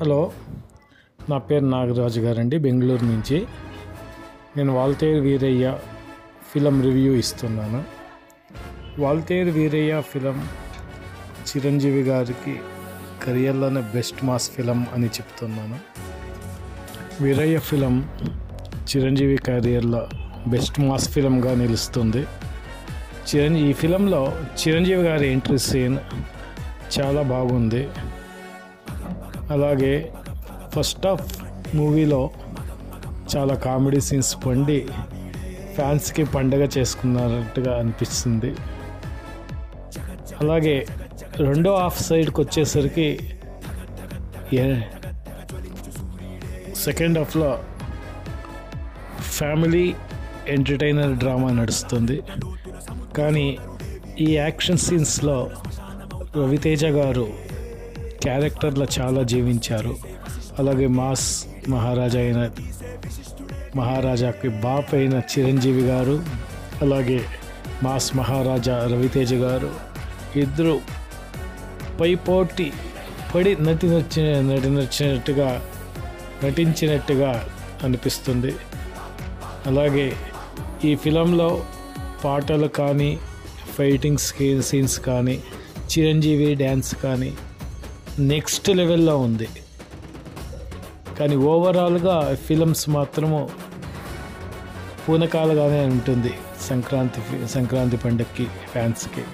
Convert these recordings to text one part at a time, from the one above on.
Hello నా పేరు నాగరాజు గారండి బెంగళూరు నుంచి. నేను వాల్తేరు వీరయ్య ఫిలం రివ్యూ ఇస్తున్నాను. వాల్తేరు వీరయ్య ఫిలం చిరంజీవి గారికి కెరియర్లోనే బెస్ట్ మాస్ ఫిలం అని చెప్తున్నాను. వీరయ్య ఫిలం చిరంజీవి కెరియర్లో బెస్ట్ మాస్ ఫిలంగా నిలుస్తుంది. చిరంజీవి ఈ ఫిలంలో చిరంజీవి గారి ఎంట్రీ సీన్ చాలా బాగుంది. అలాగే ఫస్ట్ ఆఫ్ మూవీలో చాలా కామెడీ సీన్స్ పండి ఫ్యాన్స్కి పండగ చేసుకున్నట్టుగా అనిపిస్తుంది. అలాగే రెండో హాఫ్ సైడ్కి వచ్చేసరికి ఏ- సెకండ్ హాఫ్లో ఫ్యామిలీ ఎంటర్టైనర్ డ్రామా నడుస్తుంది. కానీ ఈ యాక్షన్ సీన్స్లో రవితేజ గారు క్యారెక్టర్లు చాలా జీవించారు. అలాగే మాస్ మహారాజా అయిన మహారాజాకి బాప్ అయిన చిరంజీవి గారు అలాగే మాస్ మహారాజా రవితేజ గారు ఇద్దరు పైపోటీ పడి నటి నచ్చిన నటి నచ్చినట్టుగా నటించినట్టుగా అనిపిస్తుంది. అలాగే ఈ ఫిలంలో పాటలు కానీ ఫైటింగ్ సీన్స్ కానీ చిరంజీవి డ్యాన్స్ కానీ నెక్స్ట్ లెవెల్లో ఉంది. కానీ ఓవరాల్గా ఫిలిమ్స్ మాత్రము పూనకాలుగానే ఉంటుంది సంక్రాంతి సంక్రాంతి పండుగకి ఫ్యాన్స్కి.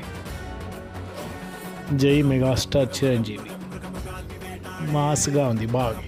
జై మెగాస్టార్ చిరంజీవి. మాస్గా ఉంది బాగా.